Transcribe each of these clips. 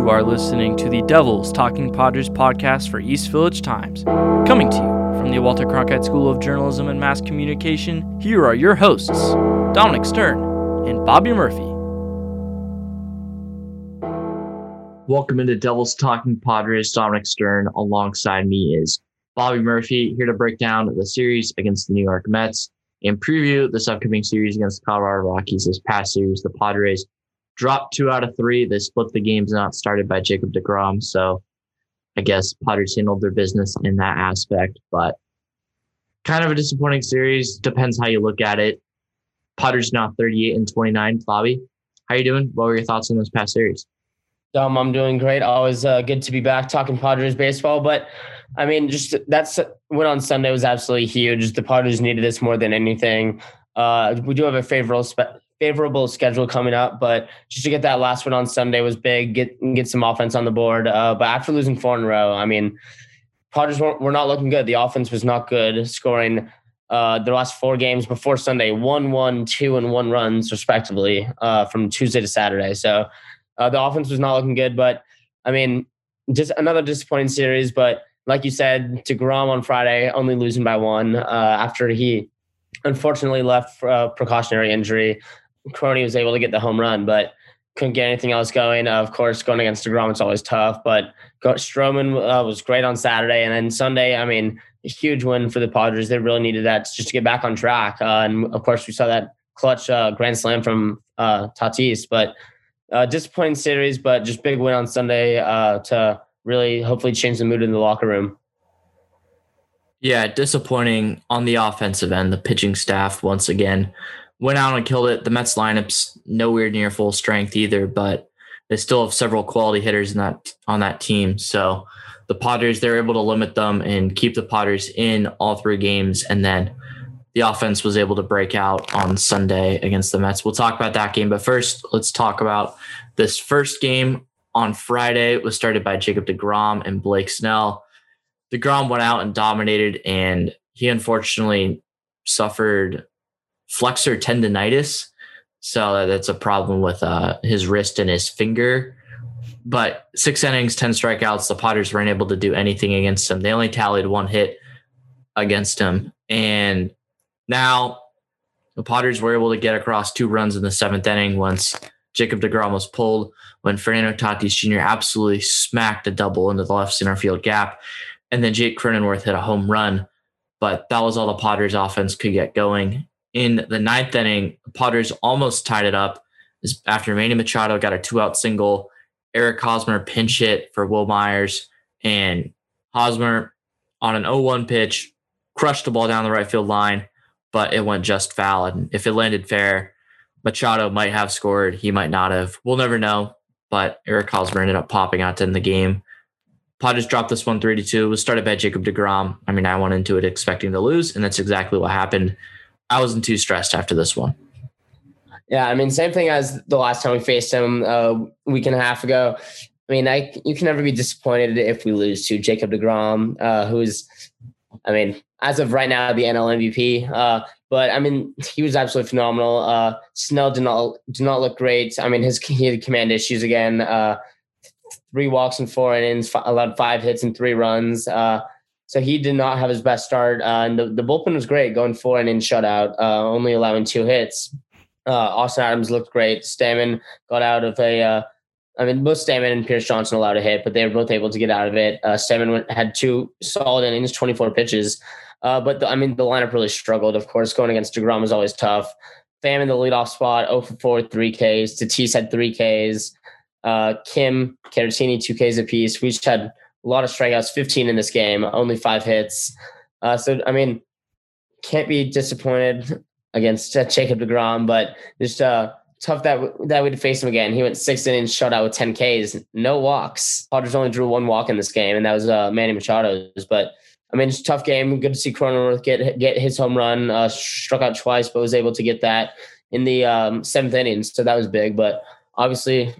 You are listening to the Devils Talking Padres podcast for East Village Times. Coming to you from the Walter Cronkite School of Journalism and Mass Communication, here are your hosts, Dominic Stern and Bobby Murphy. Welcome into Devils Talking Padres. Dominic Stern alongside me is Bobby Murphy here to break down the series against the New York Mets and preview this upcoming series against the Colorado Rockies. This past series, the Padres dropped two out of three. They split the games not started by Jacob DeGrom. So I guess Padres handled their business in that aspect, but kind of a disappointing series. Depends how you look at it. Padres now 38 and 29. Bobby, how are you doing? What were your thoughts on this past series? Um, I'm doing great. Always uh, good to be back talking Padres baseball. But I mean, just that's win on Sunday was absolutely huge. The Padres needed this more than anything. Uh, we do have a favorable spe- favorable schedule coming up, but just to get that last one on Sunday was big. Get get some offense on the board. Uh, but after losing four in a row, I mean, Padres were, were not looking good. The offense was not good, scoring uh, the last four games before Sunday, one, one, two, and one runs respectively uh, from Tuesday to Saturday. So uh, the offense was not looking good. But I mean, just another disappointing series. But like you said, DeGrom on Friday, only losing by one uh, after he unfortunately left for precautionary injury. Crony was able to get the home run, but couldn't get anything else going. Uh, of course, going against DeGrom, it's always tough, but Stroman uh, was great on Saturday. And then Sunday, I mean, a huge win for the Padres. They really needed that just to get back on track. Uh, and of course, we saw that clutch uh, grand slam from uh, Tatis, but uh, disappointing series, but just big win on Sunday to really hopefully change the mood in the locker room. Yeah, disappointing on the offensive end. The pitching staff once again went out and killed it. The Mets lineup's nowhere near full strength either, but they still have several quality hitters in that on that team. So the Padres, they're able to limit them and keep the Padres in all three games, and then the offense was able to break out on Sunday against the Mets. We'll talk about that game, but first let's talk about this first game on Friday. It was started by Jacob DeGrom and Blake Snell. DeGrom went out and dominated, and he unfortunately suffered flexor tendonitis. So that's a problem with uh, his wrist and his finger. But six innings, 10 strikeouts. The Padres weren't able to do anything against him. They only tallied one hit against him. And now the Padres were able to get across two runs in the seventh inning once Jacob DeGrom was pulled, when Fernando Tatis Jr. absolutely smacked a double into the left center field gap. And then Jake Cronenworth hit a home run. But that was all the Padres offense could get going in the ninth inning, Padres almost tied it up after Manny Machado got a two out single. Eric Hosmer pinch hit for Wil Myers, and Hosmer on an 0 1 pitch crushed the ball down the right field line, but it went just foul. And if it landed fair, Machado might have scored. He might not have. We'll never know. But Eric Hosmer ended up popping out to end the game. Padres dropped this one 3 2. It was started by Jacob DeGrom. I mean, I went into it expecting to lose, and that's exactly what happened. I wasn't too stressed after this one. Yeah, I mean, same thing as the last time we faced him uh, a week and a half ago. I mean, I you can never be disappointed if we lose to Jacob Degrom, uh, who's, I mean, as of right now, the NL MVP. Uh, but I mean, he was absolutely phenomenal. Uh, Snell did not did not look great. I mean, his he had command issues again. Uh, three walks and four innings, allowed five hits and three runs. Uh, so he did not have his best start. Uh, and the, the bullpen was great, going four and in shutout, uh, only allowing two hits. Uh, Austin Adams looked great. Stammen got out of a. Uh, I mean, both Stammen and Pierce Johnson allowed a hit, but they were both able to get out of it. Uh, Stammen went, had two solid innings, 24 pitches. Uh, but the, I mean, the lineup really struggled. Of course, going against Degrom was always tough. Pham in the leadoff spot, 0 for 4, 3 Ks. Tatis had 3 Ks. Uh, Kim, Caratini, 2 Ks apiece. We just had a lot of strikeouts, 15 in this game, only five hits. Uh, so, I mean, can't be disappointed against uh, Jacob DeGrom, but just uh, tough that w- that we'd face him again. He went six innings, shut out with 10 Ks, no walks. Padres only drew one walk in this game, and that was uh, Manny Machado's. But I mean, it's a tough game. Good to see Cronenworth get get his home run. Uh, struck out twice, but was able to get that in the um, seventh inning. So that was big. But obviously,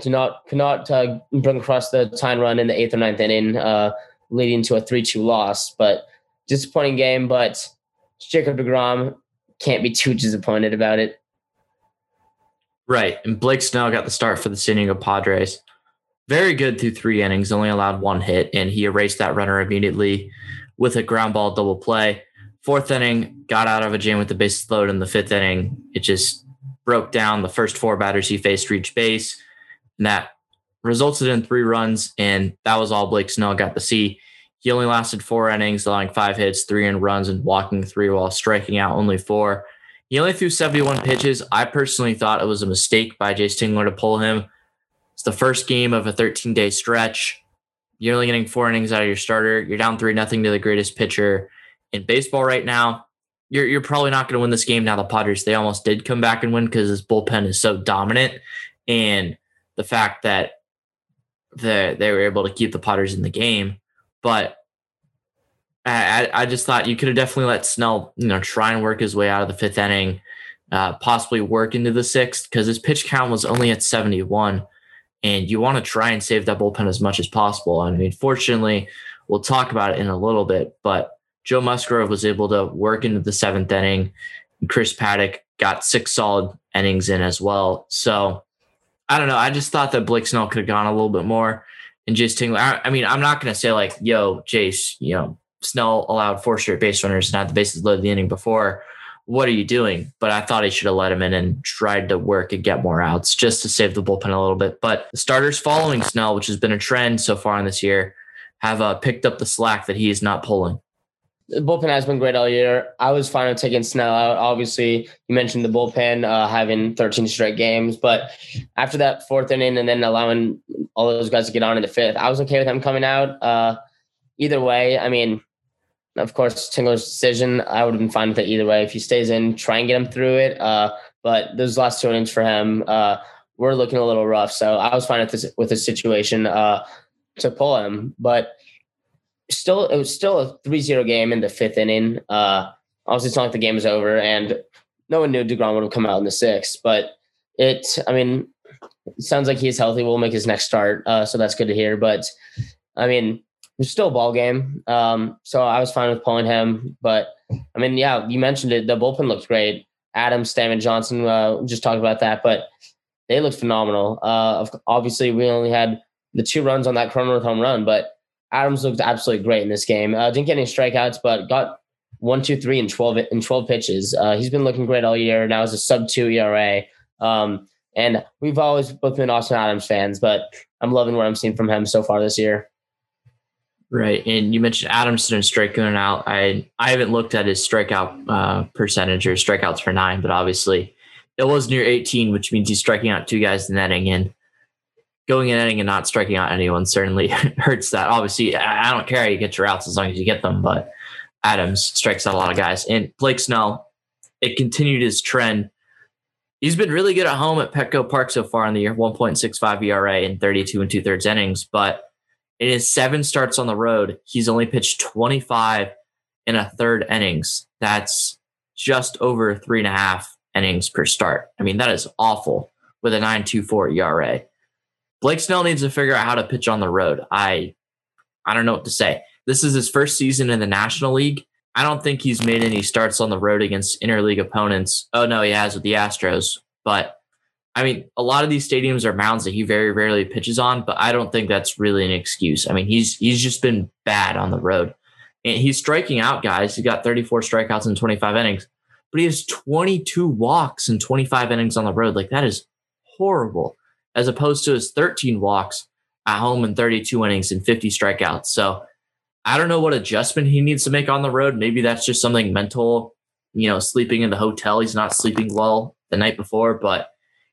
do not cannot uh, bring across the time run in the eighth or ninth inning, uh, leading to a three-two loss. But disappointing game. But Jacob Degrom can't be too disappointed about it. Right, and Blake Snell got the start for the San Diego Padres. very good through three innings, only allowed one hit, and he erased that runner immediately with a ground ball double play. Fourth inning, got out of a jam with the bases loaded. In the fifth inning, it just broke down. The first four batters he faced reached base, and that resulted in three runs, and that was all Blake Snell got to see. He only lasted four innings, allowing five hits, three in runs, and walking three while striking out only four. He only threw 71 pitches. I personally thought it was a mistake by Jay Tingler to pull him. It's the first game of a 13 day stretch. You're only getting four innings out of your starter. You're down three nothing to the greatest pitcher in baseball right now. You're you're probably not going to win this game. Now the Padres they almost did come back and win because this bullpen is so dominant, and the fact that the they were able to keep the Padres in the game. But I, I just thought you could have definitely let Snell, you know, try and work his way out of the fifth inning, uh, possibly work into the sixth because his pitch count was only at 71. And you want to try and save that bullpen as much as possible. I mean, fortunately, we'll talk about it in a little bit, but Joe Musgrove was able to work into the seventh inning. Chris Paddack got six solid innings in as well. So I don't know. I just thought that Blake Snell could have gone a little bit more. And Jayce Tingler, I, I mean, I'm not going to say like, yo, Jayce, you know, Snell allowed four straight base runners and had the bases loaded the inning before. What are you doing? But I thought he should have let him in and tried to work and get more outs just to save the bullpen a little bit. But the starters following Snell, which has been a trend so far in this year, have uh, picked up the slack that he is not pulling. The bullpen has been great all year. I was fine with taking Snell out. Obviously, you mentioned the bullpen uh, having 13 straight games, but after that fourth inning and then allowing all those guys to get on in the fifth, I was okay with him coming out. Uh, either way, I mean, of course, Tingler's decision, I would have been fine with it either way. If he stays in, try and get him through it. Uh, but those last two innings for him uh, were looking a little rough. So I was fine with this with the situation uh, to pull him. But still, it was still a 3-0 game in the fifth inning. Uh, obviously, it's not like the game is over, and no one knew Degrom would have come out in the sixth. But it, I mean, it sounds like he's healthy. We'll make his next start, uh, so that's good to hear. But I mean, it's still a ball game. Um, so I was fine with pulling him. But I mean, yeah, you mentioned it. The bullpen looked great. Adams, Stam, and Johnson, uh, just talked about that, but they looked phenomenal. Uh, obviously, we only had the two runs on that Cronenworth home run, but Adams looked absolutely great in this game. Uh, didn't get any strikeouts, but got one, two, three, and twelve in twelve pitches. Uh, he's been looking great all year. Now is a sub two ERA. Um, and we've always both been Austin Adams fans, but I'm loving what I'm seeing from him so far this year. Right, and you mentioned Adamson striking out. And out. I I haven't looked at his strikeout uh, percentage or strikeouts for nine, but obviously it was near 18, which means he's striking out two guys in the inning. And going in inning and not striking out anyone certainly hurts that. Obviously, I don't care how you get your outs as long as you get them, but Adams strikes out a lot of guys. And Blake Snell, it continued his trend. He's been really good at home at Petco Park so far in the year, 1.65 ERA in 32 and two thirds innings, but in his seven starts on the road, he's only pitched 25 in a third innings. That's just over three and a half innings per start. I mean, that is awful with a 9.24 ERA. Blake Snell needs to figure out how to pitch on the road. I I don't know what to say. This is his first season in the National League. I don't think he's made any starts on the road against interleague opponents. Oh no, he has with the Astros, but I mean, a lot of these stadiums are mounds that he very rarely pitches on, but I don't think that's really an excuse. I mean, he's he's just been bad on the road. And he's striking out guys. He got 34 strikeouts in 25 innings, but he has 22 walks in 25 innings on the road. Like that is horrible, as opposed to his 13 walks at home in 32 innings and 50 strikeouts. So I don't know what adjustment he needs to make on the road. Maybe that's just something mental, you know, sleeping in the hotel. He's not sleeping well the night before, but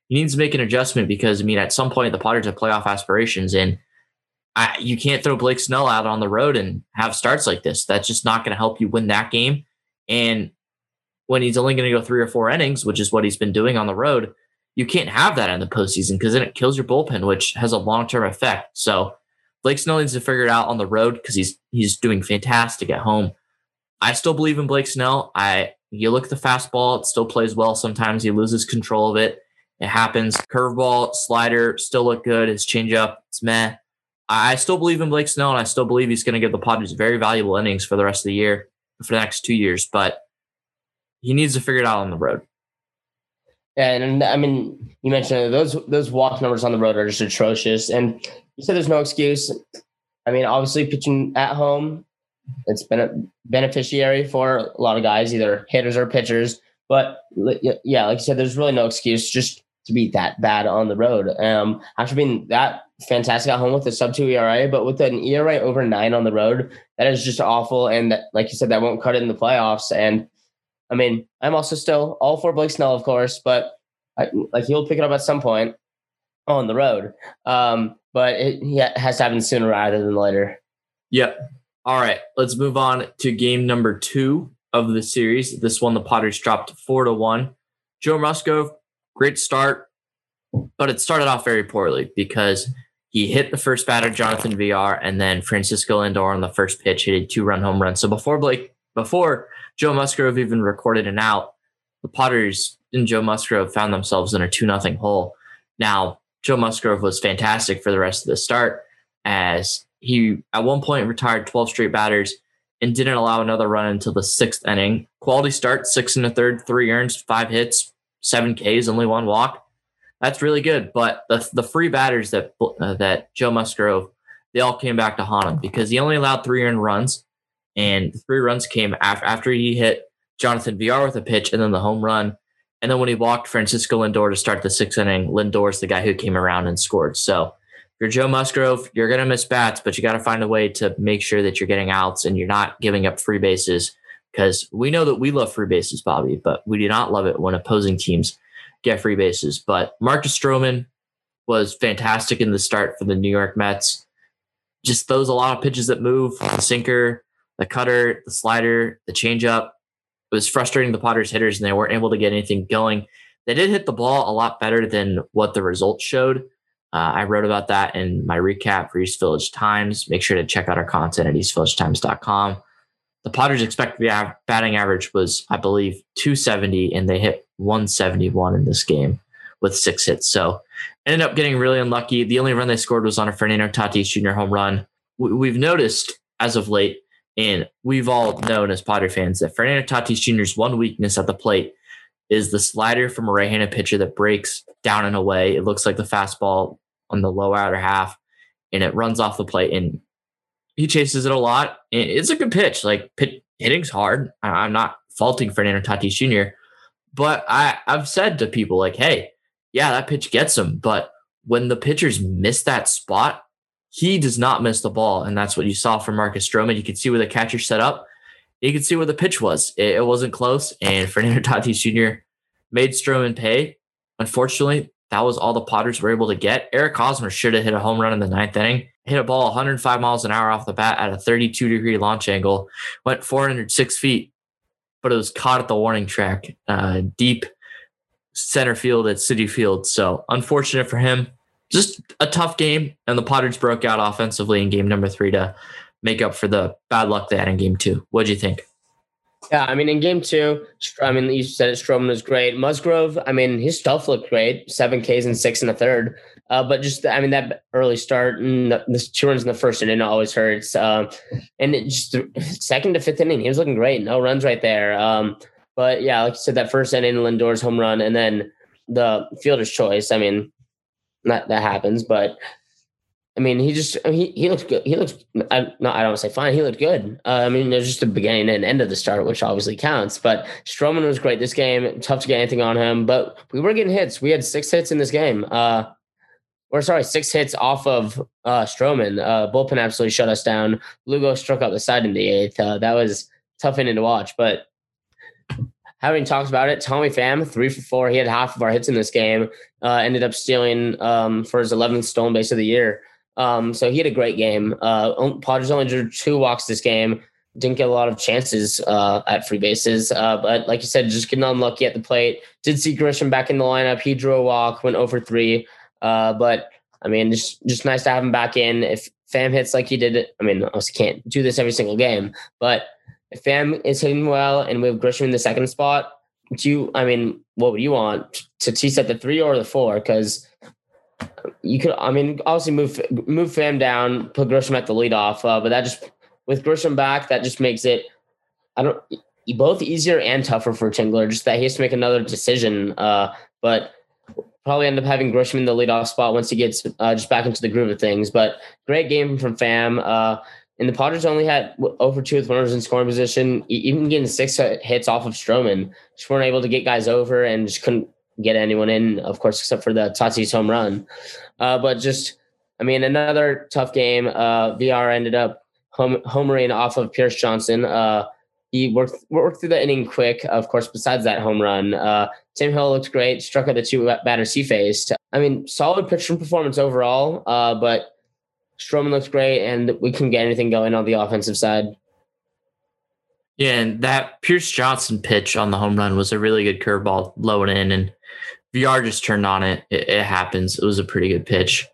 he needs to make an adjustment because I mean, at some point the Padres have playoff aspirations, and I, you can't throw Blake Snell out on the road and have starts like this. That's just not going to help you win that game. And when he's only going to go three or four innings, which is what he's been doing on the road, you can't have that in the postseason because then it kills your bullpen, which has a long term effect. So Blake Snell needs to figure it out on the road because he's he's doing fantastic at home. I still believe in Blake Snell. I you look at the fastball, it still plays well. Sometimes he loses control of it. It happens. Curveball, slider still look good. His changeup, it's meh. I still believe in Blake Snell, and I still believe he's going to give the Padres very valuable innings for the rest of the year, for the next two years. But he needs to figure it out on the road. And I mean, you mentioned those those walk numbers on the road are just atrocious, and you said there's no excuse. I mean, obviously, pitching at home, it's been a beneficiary for a lot of guys, either hitters or pitchers. But yeah, like you said, there's really no excuse just to be that bad on the road. Um, after being that fantastic at home with a sub two ERA, but with an ERA over nine on the road, that is just awful. And that, like you said, that won't cut it in the playoffs. And I mean, I'm also still all for Blake Snell, of course, but I, like he'll pick it up at some point on the road. Um, but it, has to happen sooner rather than later. Yep. All right, let's move on to game number two of the series. This one, the Padres dropped four to one. Joe Musgrove, great start, but it started off very poorly because he hit the first batter, Jonathan Villar, and then Francisco Lindor on the first pitch hit a two-run home run. So before Blake, before Joe Musgrove even recorded an out, the Padres and Joe Musgrove found themselves in a two nothing hole. Now Joe Musgrove was fantastic for the rest of the start as he at one point retired 12 straight batters and didn't allow another run until the sixth inning. Quality start, six and a third, three earns, five hits, seven Ks, only one walk. That's really good. But the the free batters that uh, that Joe Musgrove, they all came back to haunt him because he only allowed three earned runs, and three runs came after he hit Jonathan Villar with a pitch and then the home run. And then when he walked Francisco Lindor to start the sixth inning, Lindor's the guy who came around and scored. So if you're Joe Musgrove, you're going to miss bats, but you got to find a way to make sure that you're getting outs and you're not giving up free bases because we know that we love free bases, Bobby, but we do not love it when opposing teams get free bases. But Marcus Stroman was fantastic in the start for the New York Mets. Just throws a lot of pitches that move sinker, the cutter, the slider, the changeup. It was frustrating the Padres hitters and they weren't able to get anything going. They did hit the ball a lot better than what the results showed uh, I wrote about that in my recap for East Village Times. Make sure to check out our content at eastvillagetimes.com. The Padres' expected batting average was, I believe, 270, and they hit 171 in this game with six hits. So ended up getting really unlucky. The only run they scored was on a Fernando Tatis Jr. home run. We've noticed as of late, and we've all known as Padre fans that Fernando Tatis Jr.'s one weakness at the plate is the slider from a right-handed pitcher that breaks down and away. It looks like the fastball on the low outer half and it runs off the plate and he chases it a lot. It's a good pitch. Like pit, hitting's hard. I'm not faulting Fernando Tatis Jr., but I, I've said to people like, hey, yeah, that pitch gets him. But when the pitchers miss that spot, he does not miss the ball. And that's what you saw from Marcus Stroman. You could see where the catcher set up. You could see where the pitch was. It, it wasn't close. And Fernando Tatis Jr. made Stroman pay. Unfortunately, that was all the Padres were able to get. Eric Hosmer should have hit a home run in the ninth inning. Hit a ball 105 miles an hour off the bat at a 32 degree launch angle. Went 406 feet, but it was caught at the warning track, uh, deep center field at Citi Field. So unfortunate for him. Just a tough game, and the Padres broke out offensively in game number three to make up for the bad luck they had in game two. What'd you think? Yeah, I mean, in game two, I mean, you said it, Stroman was great. Musgrove, I mean, his stuff looked great, seven Ks and six in a third. Uh, but just, I mean, that early start and the, the two runs in the first inning always hurts. Um, and it just second to fifth inning, he was looking great. No runs right there. Um, but yeah, like you said, that first inning, Lindor's home run, and then the fielder's choice. I mean, that that happens, but I mean, he just he he looks good. He looks I, no, I don't say fine. He looked good. Uh, I mean, there's just the beginning and end of the start, which obviously counts. But Stroman was great this game. Tough to get anything on him, but we were getting hits. We had six hits in this game. Uh, or sorry, six hits off of uh, Stroman. Uh, bullpen absolutely shut us down. Lugo struck out the side in the eighth. Uh, that was tough inning to watch. But having talked about it, Tommy Pham three for four. He had half of our hits in this game. Uh, ended up stealing um, for his 11th stolen base of the year. Um, so he had a great game. Uh, Padres only drew two walks this game. Didn't get a lot of chances uh, at free bases, uh, but like you said, just getting unlucky at the plate. Did see Grisham back in the lineup. He drew a walk, went over three. Uh, but I mean, just just nice to have him back in. If Pham hits like he did, I mean, I can't do this every single game, but if Pham is hitting well and we have Grisham in the second spot, do you? I mean, what would you want to tease at the three or the four? Because you could, I mean, obviously move move Pham down, put Grisham at the leadoff, uh, but that just with Grisham back, that just makes it. I don't. both easier and tougher for Tingler. Just that he has to make another decision. Uh, but probably end up having Grisham in the leadoff spot once he gets uh, just back into the groove of things. But great game from Pham. Uh, and the Padres only had over two with runners in scoring position, even getting six hits off of Stroman. Just weren't able to get guys over and just couldn't get anyone in, of course, except for the Tatis home run. Uh, but just, I mean, another tough game. Uh, Villar ended up home, homering off of Pierce Johnson. Uh, he worked worked through the inning quick, of course, besides that home run. Uh, Tim Hill looked great, struck out the two batters he faced. I mean, solid pitching performance overall, uh, but Stroman looks great, and we couldn't get anything going on the offensive side. Yeah, and that Pierce Johnson pitch on the home run was a really good curveball, low and in, and Villar just turned on it. it. It happens. It was a pretty good pitch,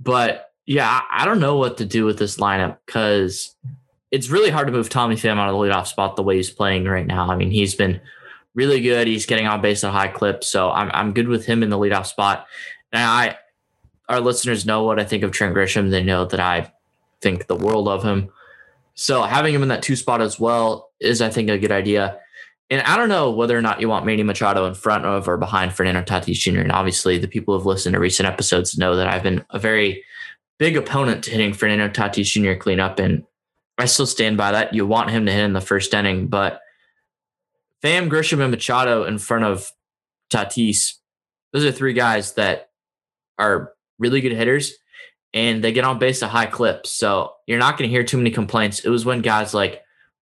but yeah, I don't know what to do with this lineup because it's really hard to move Tommy Pham out of the leadoff spot the way he's playing right now. I mean, he's been really good. He's getting on base at a high clip, so I'm I'm good with him in the leadoff spot. And I our listeners know what I think of Trent Grisham. They know that I think the world of him. So having him in that two spot as well is, I think, a good idea. And I don't know whether or not you want Manny Machado in front of or behind Fernando Tatis Jr. And obviously, the people who have listened to recent episodes know that I've been a very big opponent to hitting Fernando Tatis Jr. clean up. And I still stand by that. You want him to hit in the first inning, but Pham Grisham, and Machado in front of Tatis, those are three guys that are really good hitters and they get on base at high clips. So you're not going to hear too many complaints. It was when guys like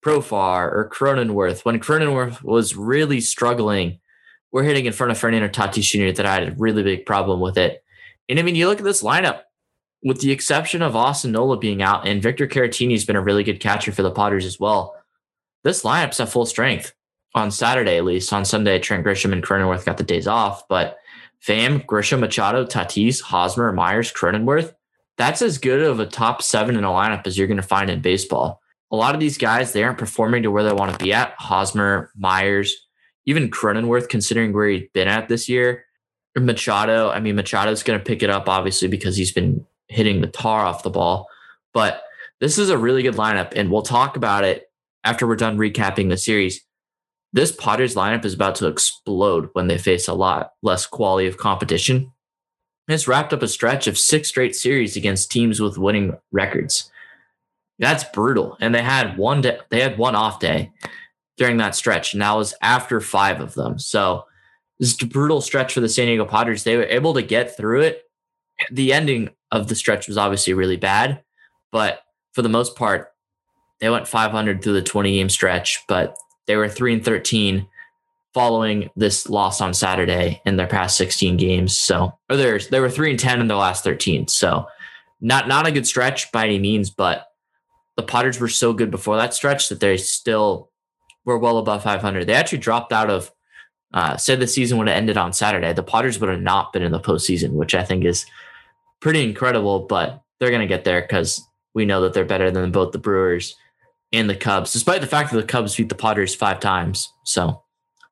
Profar or Cronenworth, when Cronenworth was really struggling, we're hitting in front of Fernando Tatis Jr. that I had a really big problem with it. And I mean, you look at this lineup, with the exception of Austin Nola being out, and Victor Caratini has been a really good catcher for the Padres as well. This lineup's at full strength on Saturday, at least. On Sunday, Trent Grisham and Cronenworth got the days off, but Pham, Grisham, Machado, Tatis, Hosmer, Myers, Cronenworth. That's as good of a top seven in a lineup as you're going to find in baseball. A lot of these guys, they aren't performing to where they want to be at. Hosmer, Myers, even Cronenworth, considering where he's been at this year. Machado, I mean, Machado's going to pick it up, obviously, because he's been hitting the tar off the ball. But this is a really good lineup, and we'll talk about it after we're done recapping the series this Padres lineup is about to explode when they face a lot less quality of competition. It's wrapped up a stretch of six straight series against teams with winning records. That's brutal. And they had one day, they had one off day during that stretch, and that was after five of them. So this brutal stretch for the San Diego Padres. They were able to get through it. The ending of the stretch was obviously really bad, but for the most part, they went 500 through the 20 game stretch, but they were 3 and 13 following this loss on Saturday in their past 16 games. So, or there's they were 3 and 10 in their last 13. So, not not a good stretch by any means, but the Padres were so good before that stretch that they still were well above 500. They actually dropped out of uh, said the season would have ended on Saturday. The Padres would have not been in the postseason, which I think is pretty incredible, but they're going to get there because we know that they're better than both the Brewers and the Cubs, despite the fact that the Cubs beat the Padres five times. So,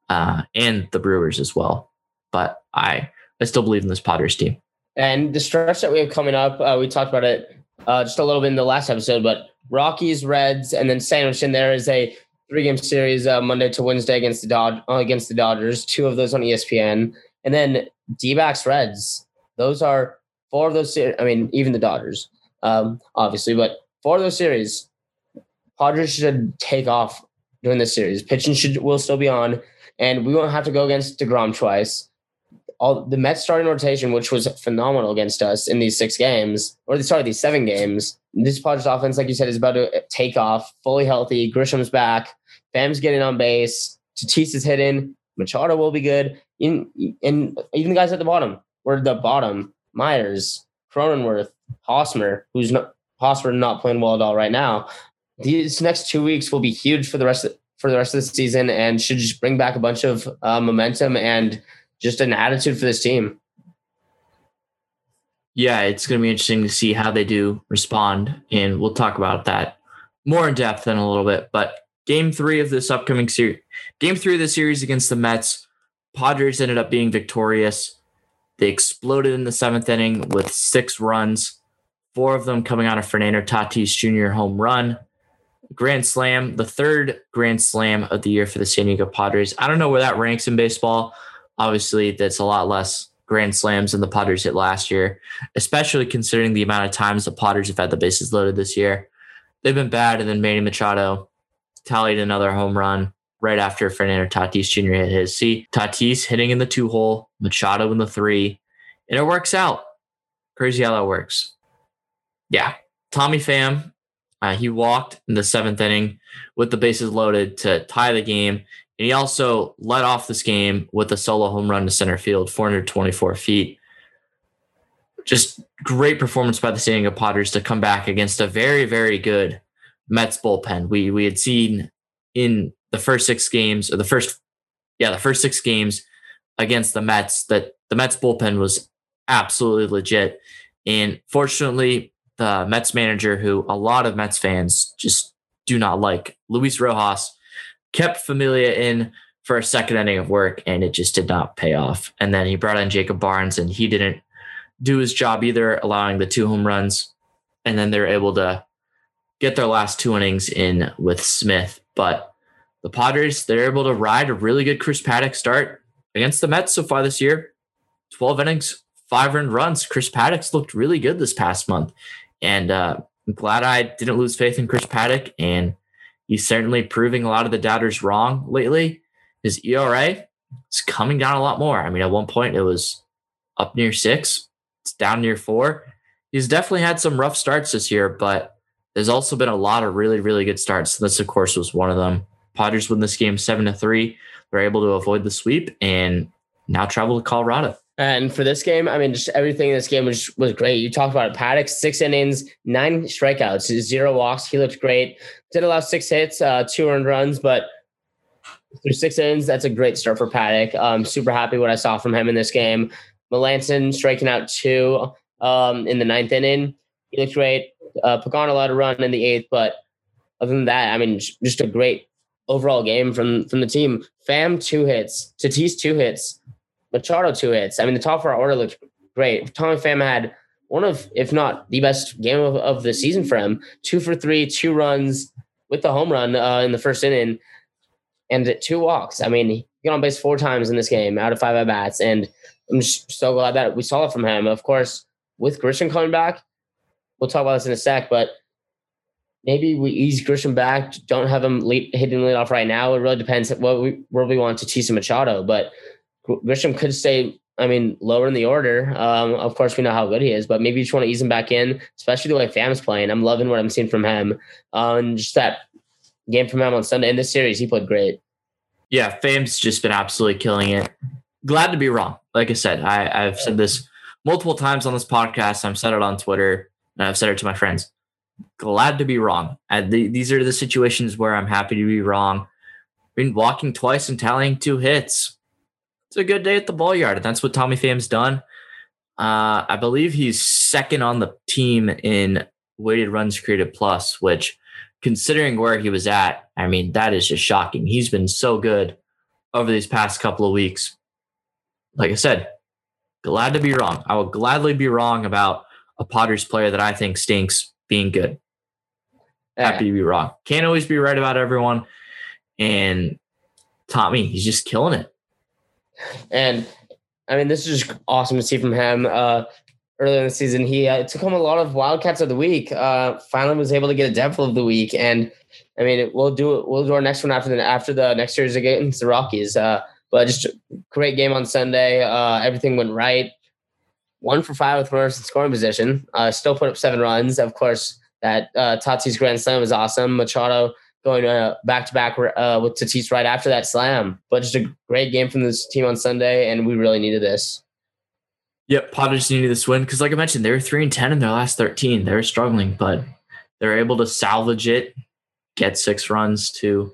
uh, and the Brewers as well. But I, I still believe in this Padres team. And the stretch that we have coming up, uh, we talked about it uh, just a little bit in the last episode, but Rockies, Reds, and then sandwiched in there is a three game series uh, Monday to Wednesday against the Dod- uh, against the Dodgers. Two of those on ESPN, and then D-backs, Reds. Those are four of those. Ser- I mean, even the Dodgers, um, obviously, but four of those series Padres should take off during this series. Pitching should will still be on, and we won't have to go against Degrom twice. All the Mets starting rotation, which was phenomenal against us in these six games, or the sorry, these seven games. This Padres offense, like you said, is about to take off. Fully healthy. Grisham's back. Pham's getting on base. Tatis is hitting. Machado will be good. In, and even the guys at the bottom, or the bottom, Myers, Cronenworth, Hosmer, who's not Hosmer not playing well at all right now these next two weeks will be huge for the rest of, for the rest of the season and should just bring back a bunch of uh, momentum and just an attitude for this team. Yeah, it's going to be interesting to see how they do respond, and we'll talk about that more in depth in a little bit. But game three of this upcoming series, game three of the series against the Mets, Padres ended up being victorious. They exploded in the seventh inning with six runs, four of them coming out of Fernando Tatis Jr. home run grand slam, the third grand slam of the year for the San Diego Padres. I don't know where that ranks in baseball. Obviously, that's a lot less grand slams than the Padres hit last year, especially considering the amount of times the Padres have had the bases loaded this year. They've been bad, and then Manny Machado tallied another home run right after Fernando Tatis Jr. hit his. See, Tatis hitting in the two hole, Machado in the three, and it works out. Crazy how that works. Yeah. Tommy Pham, uh, he walked in the seventh inning with the bases loaded to tie the game. And he also led off this game with a solo home run to center field, 424 feet. Just great performance by the San Diego Padres to come back against a very, very good Mets bullpen. We we had seen in the first six games, or the first, yeah, the first six games against the Mets that the Mets bullpen was absolutely legit. And fortunately, the Mets manager, who a lot of Mets fans just do not like, Luis Rojas, kept Familia in for a second inning of work, and it just did not pay off. And then he brought in Jacob Barnes, and he didn't do his job either, allowing the two home runs. And then they're able to get their last two innings in with Smith. But the Padres, they're able to ride a really good Chris Paddack start against the Mets so far this year. 12 innings, five earned runs. Chris Paddack's looked really good this past month. And uh, I'm glad I didn't lose faith in Chris Paddack. And he's certainly proving a lot of the doubters wrong lately. His ERA is coming down a lot more. I mean, at one point it was up near six, it's down near four. He's definitely had some rough starts this year, but there's also been a lot of really, really good starts. This, of course, was one of them. Padres win this game seven to three. They're able to avoid the sweep and now travel to Colorado. And for this game, I mean, just everything in this game was was great. You talked about it. Paddack, six innings, nine strikeouts, zero walks. He looked great. Did allow six hits, uh, two earned runs, but through six innings, that's a great start for Paddack. Um, super happy what I saw from him in this game. Melancon striking out two um, in the ninth inning. He looked great. Uh, Pagan allowed a run in the eighth, but other than that, I mean, just a great overall game from from the team. Pham two hits, Tatis two hits, Machado two hits. I mean, the top of our order looked great. Tommy Pham had one of, if not the best game of, of the season for him. Two for three, two runs with the home run uh, in the first inning, and two walks. I mean, he got on base four times in this game out of five at bats, and I'm just so glad that we saw it from him. Of course, with Grisham coming back, we'll talk about this in a sec, but maybe we ease Grisham back. Don't have him lead, hitting lead off right now. It really depends what we where we want to tease Machado, but Grisham could stay. I mean, lower in the order. Um, of course, we know how good he is, but maybe you just want to ease him back in, especially the way Pham's playing. I'm loving what I'm seeing from him. Um, and just that game from him on Sunday in this series, he played great. Yeah, Pham's just been absolutely killing it. Glad to be wrong. Like I said, I, I've said this multiple times on this podcast. I've said it on Twitter, and I've said it to my friends glad to be wrong. The, these are the situations where I'm happy to be wrong. Been walking twice and tallying two hits. It's a good day at the ball yard, and that's what Tommy Pham's done. Uh, I believe he's second on the team in weighted runs created plus, which, considering where he was at, I mean that is just shocking. He's been so good over these past couple of weeks. Like I said, glad to be wrong. I will gladly be wrong about a Padres player that I think stinks being good. Happy to be wrong. Can't always be right about everyone. And Tommy, he's just killing it. And I mean, this is just awesome to see from him. Uh, earlier in the season, he uh, took home a lot of Wildcats of the week. Uh, finally, was able to get a Devil of the week, and I mean, we'll do. We'll do our next one after the after the next series against the Rockies. Uh, but just great game on Sunday. Uh, everything went right one for five with runners in scoring position. Uh, still put up seven runs. Of course, that uh, Tatis grand slam was awesome. Machado going back to back with Tatis right after that slam. But just a great game from this team on Sunday, and we really needed this. Yep, Padres needed this win because, like I mentioned, they were three and ten in their last thirteen. They were struggling, but they're able to salvage it, get six runs to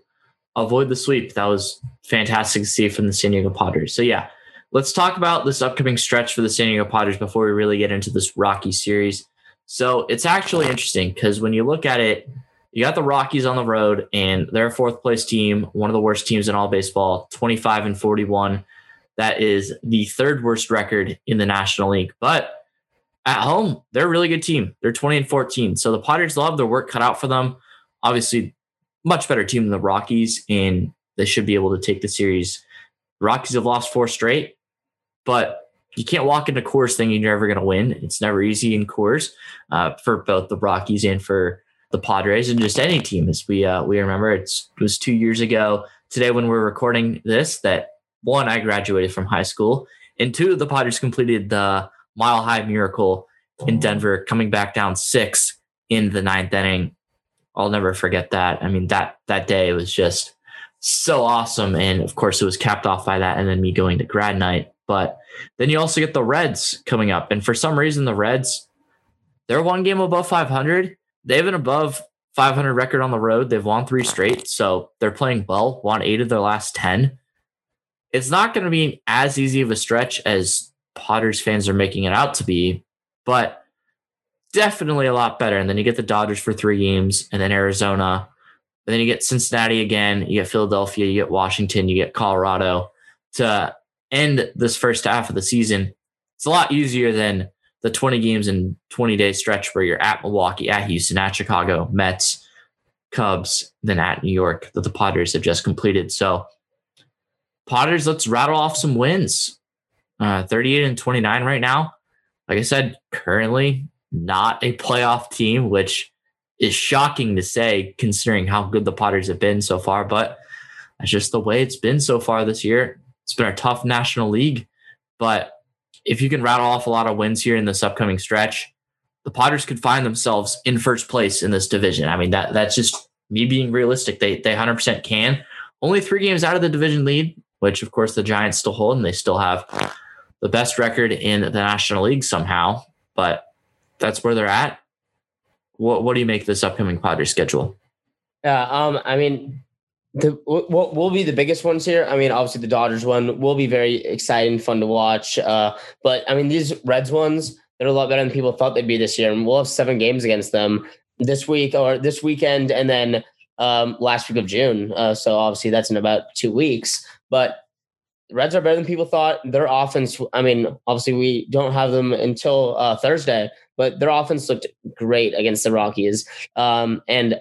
avoid the sweep. That was fantastic to see from the San Diego Padres. So yeah, let's talk about this upcoming stretch for the San Diego Padres before we really get into this Rocky series. So it's actually interesting because when you look at it, you got the Rockies on the road, and they're a fourth place team, one of the worst teams in all baseball, 25 and 41. That is the third worst record in the National League. But at home, they're a really good team. They're 20 and 14. So the Padres have their work cut out for them. Obviously, much better team than the Rockies, and they should be able to take the series. Rockies have lost four straight, but you can't walk into Coors thinking you're ever going to win. It's never easy in Coors uh, for both the Rockies and for the Padres and just any team. As we uh, we remember, it's, it was two years ago today when we're recording this that one I graduated from high school, and two the Padres completed the mile high miracle in Denver, coming back down six in the ninth inning. I'll never forget that. I mean that that day was just so awesome, and of course it was capped off by that, and then me going to grad night. But then you also get the Reds coming up, and for some reason the Reds they're one game above 500. They have an above 500 record on the road. They've won three straight, so they're playing well. Won eight of their last 10. It's not going to be as easy of a stretch as Padres fans are making it out to be, but definitely a lot better. And then you get the Dodgers for three games, and then Arizona. And then you get Cincinnati again, you get Philadelphia, you get Washington, you get Colorado to end this first half of the season. It's a lot easier than the 20 games in 20 day stretch where you're at Milwaukee, at Houston, at Chicago, Mets, Cubs, then at New York that the Padres have just completed. So, Padres, let's rattle off some wins. Uh, 38 and 29 right now. Like I said, currently not a playoff team, which is shocking to say considering how good the Padres have been so far. But that's just the way it's been so far this year. It's been a tough National League, but if you can rattle off a lot of wins here in this upcoming stretch, the Padres could find themselves in first place in this division. I mean, that that's just me being realistic. They they 100% can. Only three games out of the division lead, which of course the Giants still hold, and they still have the best record in the National League somehow. But that's where they're at. What what do you make this upcoming Padres schedule? Yeah, um, I mean, the what will be the biggest ones here? I mean, obviously the Dodgers one will be very exciting, fun to watch. Uh, but I mean, these Reds ones they're a lot better than people thought they'd be this year, and we'll have seven games against them this week or this weekend, and then um, last week of June. Uh, so obviously that's in about two weeks. But Reds are better than people thought. Their offense, I mean, obviously we don't have them until uh, Thursday, but their offense looked great against the Rockies. Um, and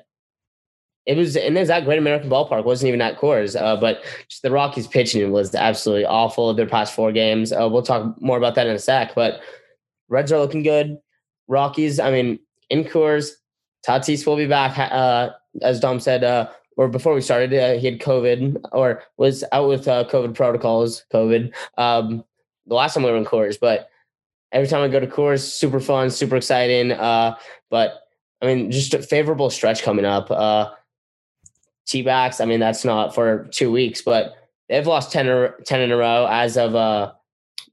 it was and it was at Great American Ballpark. It wasn't even at Coors, uh, but just the Rockies pitching was absolutely awful. Their past four games. Uh, we'll talk more about that in a sec. But Reds are looking good. Rockies, I mean, in Coors, Tatis will be back. Uh, as Dom said, uh, or before we started, uh, he had COVID or was out with uh, COVID protocols. COVID. Um, the last time we were in Coors, but every time I go to Coors, super fun, super exciting. but I mean, just a favorable stretch coming up. D-backs. I mean, that's not for two weeks, but they've lost 10, or, 10 in a row as of uh,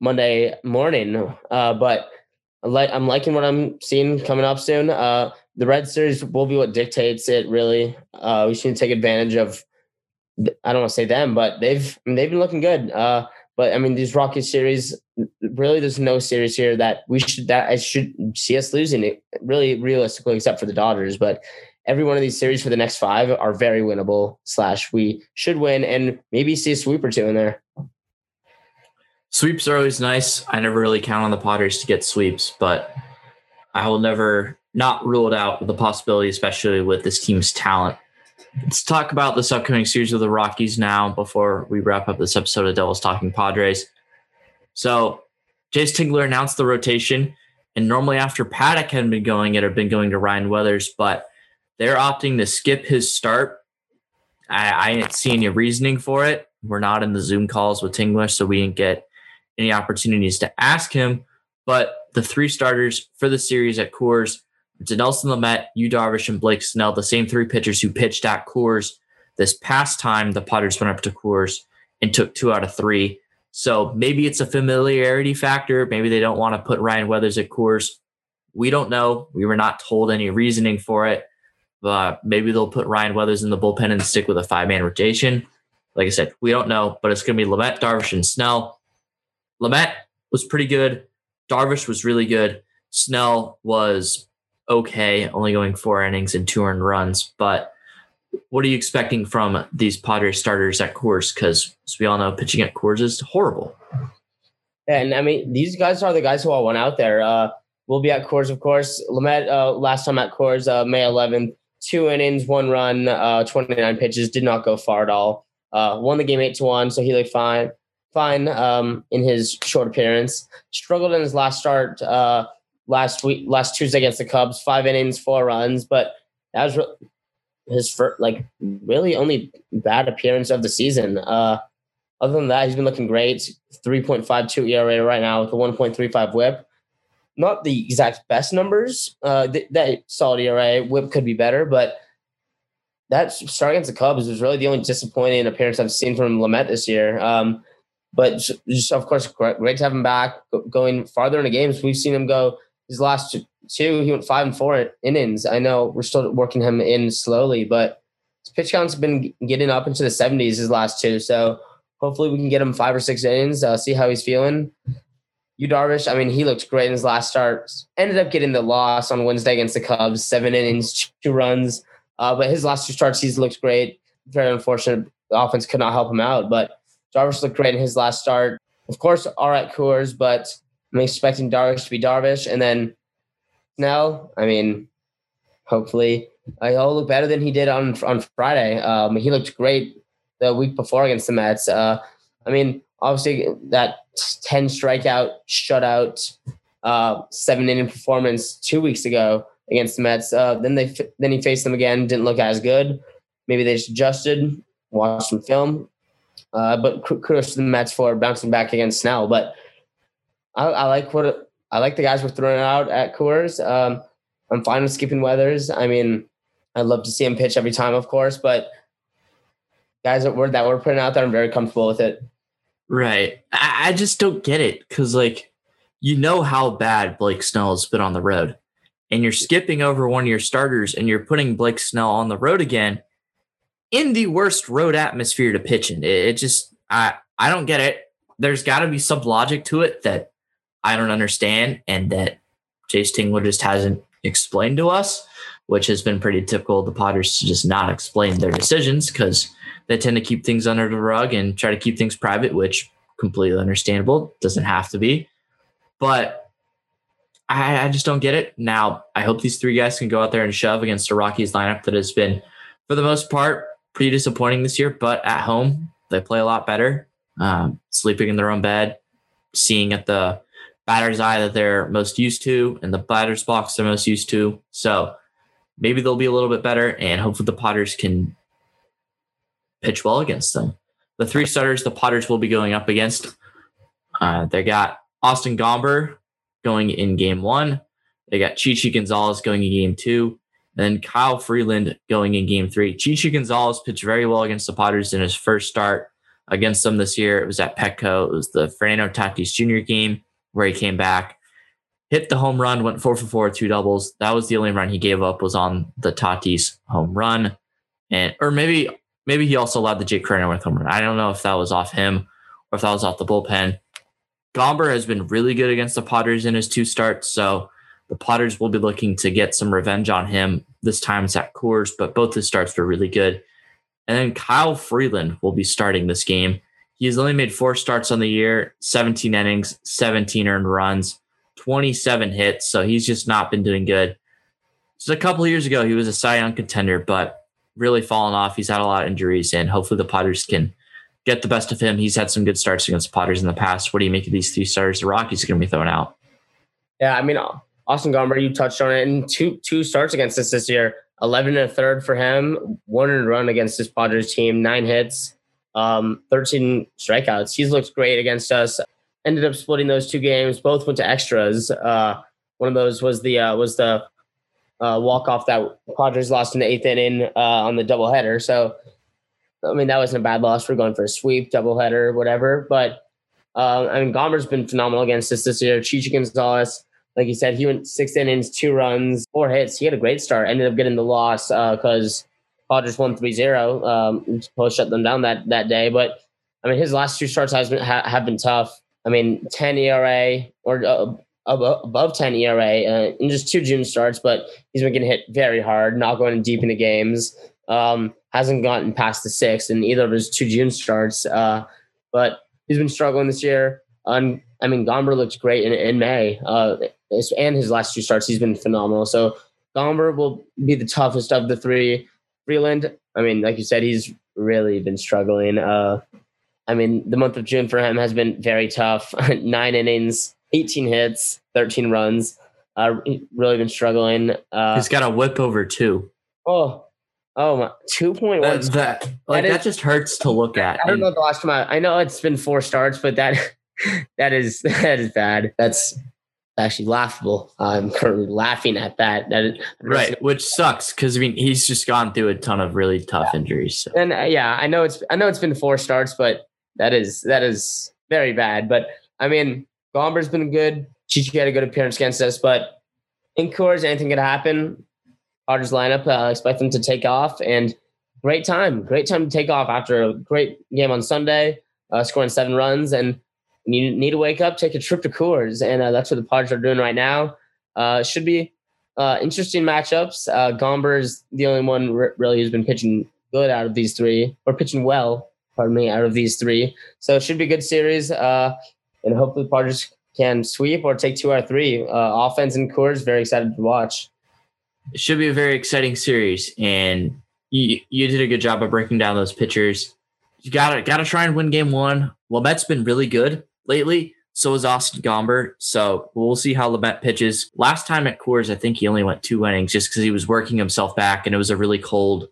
Monday morning. Uh, but I'm liking what I'm seeing coming up soon. Uh, the Red Series will be what dictates it, really. Uh, we should take advantage of, I don't want to say them, but they've I mean, they've been looking good. Uh, but I mean, these Rocket series, really, there's no series here that we should that I should see us losing it. Really, realistically, except for the Dodgers. But every one of these series for the next five are very winnable. Slash, we should win and maybe see a sweep or two in there. Sweeps are always nice. I never really count on the Padres to get sweeps, but I will never not rule it out the possibility, especially with this team's talent. Let's talk about this upcoming series with the Rockies now before we wrap up this episode of Devils Talking Padres. So, Jayce Tingler announced the rotation, and normally after Paddack had been going, it had been going to Ryan Weathers, but they're opting to skip his start. I, I didn't see any reasoning for it. We're not in the Zoom calls with Tingler, so we didn't get any opportunities to ask him. But the three starters for the series at Coors, Dinelson Lamet, Yu Darvish, and Blake Snell, the same three pitchers who pitched at Coors this past time the Padres went up to Coors and took two out of three. So maybe it's a familiarity factor. Maybe they don't want to put Ryan Weathers at Coors. We don't know. We were not told any reasoning for it. Uh, maybe they'll put Ryan Weathers in the bullpen and stick with a five man rotation. Like I said, we don't know, but it's going to be Lamet, Darvish, and Snell. Lamet was pretty good. Darvish was really good. Snell was okay, only going four innings and two earned runs. But what are you expecting from these Padres starters at Coors? Because as we all know, pitching at Coors is horrible. And I mean, these guys are the guys who all went out there. Uh, we'll be at Coors, of course. Lamet uh, last time at Coors, uh, May 11th, two innings, one run, uh, 29 pitches, did not go far at all. Uh, won the game eight to one, so he looked fine, fine um, in his short appearance. Struggled in his last start uh, last week, last Tuesday against the Cubs, five innings, four runs, but that was re- his first, like really only bad appearance of the season. Uh, other than that, he's been looking great. 3.52 ERA right now with a 1.35 WHIP. Not the exact best numbers. Uh, th- that solid ERA WHIP could be better, but that start against the Cubs was really the only disappointing appearance I've seen from Lamet this year. Um, but just, of course, great to have him back going farther in the games. We've seen him go his last two. He went five and four innings. I know we're still working him in slowly, but his pitch count's been getting up into the 70s his last two. So hopefully we can get him five or six innings, uh, see how he's feeling. Yu Darvish, I mean, he looked great in his last start. Ended up getting the loss on Wednesday against the Cubs, seven innings, two runs. Uh, but his last two starts, he's looked great. Very unfortunate. The offense could not help him out. But Darvish looked great in his last start. Of course, all right, Coors, but I'm expecting Darvish to be Darvish. And then Snell, I mean, hopefully uh, he'll look better than he did on on Friday. Um, he looked great the week before against the Mets. Uh, I mean, obviously that 10 strikeout shutout, uh, seven inning performance two weeks ago against the Mets. Uh, then they then he faced them again, didn't look as good. Maybe they just adjusted, watched some film. Uh, but kudos to the Mets for bouncing back against Snell. But I, I like what I like the guys we're throwing out at Coors. Um, I'm fine with skipping Weathers. I mean, I'd love to see him pitch every time, of course, but guys that we're that we're putting out there, I'm very comfortable with it. Right. I, I just don't get it because, like, you know how bad Blake Snell's been on the road, and you're skipping over one of your starters and you're putting Blake Snell on the road again in the worst road atmosphere to pitch in. It, it just, I, I don't get it. There's got to be some logic to it that I don't understand and that Jayce Tingler just hasn't explained to us, which has been pretty typical of the Padres to just not explain their decisions because they tend to keep things under the rug and try to keep things private, which completely understandable. Doesn't have to be. But I, I just don't get it. Now, I hope these three guys can go out there and shove against a Rockies lineup that has been, for the most part, pretty disappointing this year. But at home, they play a lot better. Um, sleeping in their own bed, seeing at the batter's eye that they're most used to and the batter's box they're most used to. So maybe they'll be a little bit better, and hopefully the Padres can pitch well against them. The three starters the Padres will be going up against, uh, they got Austin Gomber going in game one. They got Chichi Gonzalez going in game two. And then Kyle Freeland going in game three. Chichi Gonzalez pitched very well against the Padres in his first start against them this year. It was at Petco. It was the Fernando Tatis Jr. game where he came back, hit the home run, went four for four, two doubles. That was the only run he gave up was on the Tatis home run, and or maybe maybe he also allowed the Jake Cronenworth home run. I don't know if that was off him or if that was off the bullpen. Gomber has been really good against the Padres in his two starts, so the Padres will be looking to get some revenge on him. This time it's at Coors, but both his starts were really good. And then Kyle Freeland will be starting this game. He's only made four starts on the year, 17 innings, 17 earned runs, 27 hits. So he's just not been doing good. Just a couple years ago, he was a Cy Young contender, but really fallen off. He's had a lot of injuries, and hopefully the Padres can get the best of him. He's had some good starts against the Padres in the past. What do you make of these three starters the Rockies are going to be throwing out? Yeah, I mean, Austin Gomber, you touched on it, and two two starts against us this year. 11 and a third for him, one and run against this Padres team, nine hits, um, 13 strikeouts. He's looked great against us. Ended up splitting those two games. Both went to extras. Uh, one of those was the uh, was the uh, walk off that Padres lost in the eighth inning uh, on the doubleheader. So, I mean, that wasn't a bad loss. We're going for a sweep, doubleheader, whatever. But uh, I mean, Gomber's been phenomenal against us this year. Chichi Gonzalez, like you said, he went six innings, two runs, four hits. He had a great start. Ended up getting the loss because Padres won 3-0. Um, shut them down that that day, but I mean his last two starts has been ha, have been tough. I mean 10 ERA or uh, above, above 10 ERA uh, in just two June starts, but he's been getting hit very hard, not going deep into games. Um, hasn't gotten past the six in either of his two June starts, uh, but he's been struggling this year. Um, I mean, Gomber looked great in, in May, uh, and his last two starts, he's been phenomenal. So Gomber will be the toughest of the three. Freeland, I mean, like you said, he's really been struggling. Uh, I mean, the month of June for him has been very tough. Nine innings, 18 hits, 13 runs. Uh, really been struggling. Uh, He's got a whip over two. Oh, oh my, two point one. That, that like That that, is- just hurts to look at. I don't know the last time. I, I know it's been four starts, but that that is that is bad. That's actually laughable. I'm currently laughing at that. That is, right, which sucks because I mean he's just gone through a ton of really tough injuries. So. And uh, yeah, I know it's I know it's been four starts, but that is that is very bad. But I mean, Gomber's been good. Chichi had a good appearance against us, but in Coors, anything could happen. Padres lineup, uh, expect them to take off, and great time, great time to take off after a great game on Sunday, uh, scoring seven runs, and you need to wake up, take a trip to Coors, and uh, that's what the Padres are doing right now. Uh, should be uh, interesting matchups. Uh, Gomber is the only one r- really who's been pitching good out of these three, or pitching well, pardon me, out of these three. So it should be a good series, uh, and hopefully Padres can sweep or take two out three. Uh, offense and Coors, very excited to watch. it should be a very exciting series and you you did a good job of breaking down those pitchers. You gotta gotta try and win game one. Lamet's been really good lately. So is austin gomber. So we'll see how Lamet pitches. Last time at coors i think he only went two innings just because he was working himself back and it was a really cold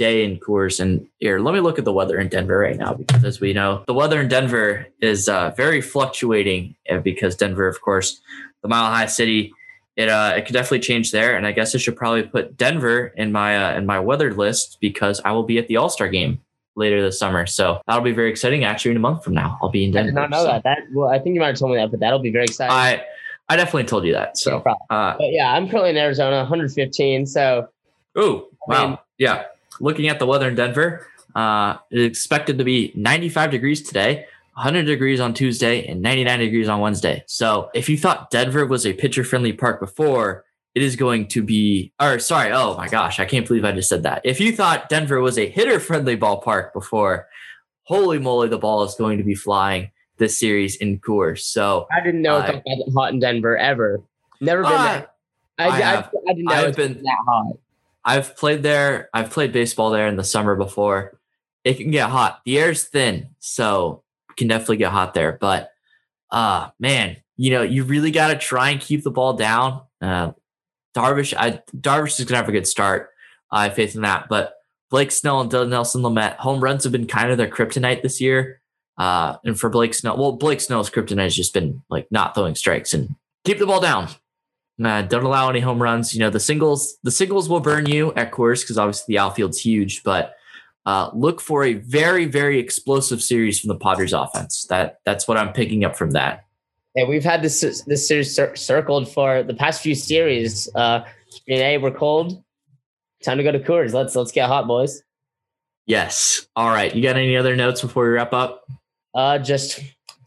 day in coors and here let me look at the weather in denver right now because as we know the weather in denver is uh, very fluctuating uh, because denver of course the mile high city it uh it could definitely change there and i guess i should probably put denver in my uh, in my weather list because i will be at the all-star game later this summer so that'll be very exciting actually in a month from now i'll be in I denver did not know so that. That well, I think you might have told me that, but that'll be very exciting. i i definitely told you that so problem. uh but yeah, I'm currently in Arizona, 115. So oh wow mean- yeah looking at the weather in denver uh it's expected to be 95 degrees today 100 degrees on Tuesday and 99 degrees on Wednesday. So if you thought Denver was a pitcher friendly park before, it is going to be, or sorry, oh my gosh, I can't believe I just said that. If you thought Denver was a hitter friendly ballpark before, holy moly, the ball is going to be flying this series in Coors. So I didn't know I- it got that hot in Denver ever. Never been uh, there. I, I I, have- I didn't know I've been that hot. I've played there. I've played baseball there in the summer before. It can get hot. The air's thin, so can definitely get hot there. But uh man, you know, you really got to try and keep the ball down. Uh Darvish, I Darvish is gonna have a good start. I have faith in that. But Blake Snell and Dinelson Lamet, home runs have been kind of their kryptonite this year. Uh, and for Blake Snell, well, Blake Snell's kryptonite has just been like not throwing strikes and keep the ball down. Uh, don't allow any home runs. You know, the singles, the singles will burn you at Coors because obviously the outfield's huge, but uh, look for a very, very explosive series from the Padres offense. That that's what I'm picking up from that. Yeah, we've had this this series cir- circled for the past few series. Uh, you know, hey, we're cold. Time to go to Coors. Let's let's get hot, boys. Yes. All right. You got any other notes before we wrap up? Uh, just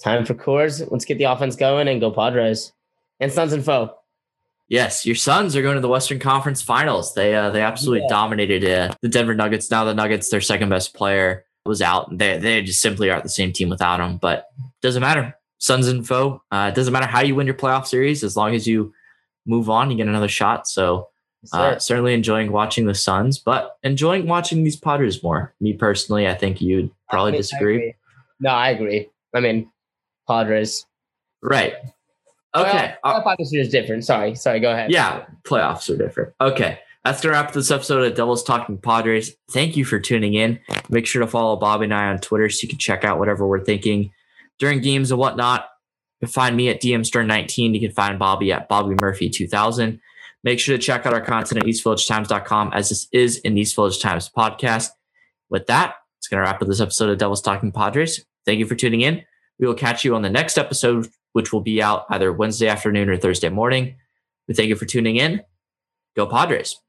time for Coors. Let's get the offense going and go Padres and Suns and Foe. Yes, your Suns are going to the Western Conference Finals. They uh, they absolutely Yeah. dominated uh, the Denver Nuggets. Now the Nuggets, their second best player, was out. They they just simply aren't the same team without him. But doesn't matter. Suns and foe. Uh, it doesn't matter how you win your playoff series as long as you move on, you get another shot. So uh, certainly enjoying watching the Suns, but enjoying watching these Padres more. Me personally, I think you'd probably I mean, disagree. agree. No, I agree. I mean, Padres. Right. Okay. Well, Uh, Padres is different. Sorry, sorry. Go ahead. Yeah, playoffs are different. Okay. That's going to wrap up this episode of Devils Talking Padres. Thank you for tuning in. Make sure to follow Bobby and I on Twitter so you can check out whatever we're thinking during games and whatnot. You can find me at DMStern19. You can find Bobby at Bobby Murphy 2000. Make sure to check out our content at eastvillagetimes.com as this is an East Village Times podcast. With that, it's going to wrap up this episode of Devils Talking Padres. Thank you for tuning in. We will catch you on the next episode, which will be out either Wednesday afternoon or Thursday morning. We thank you for tuning in. Go Padres.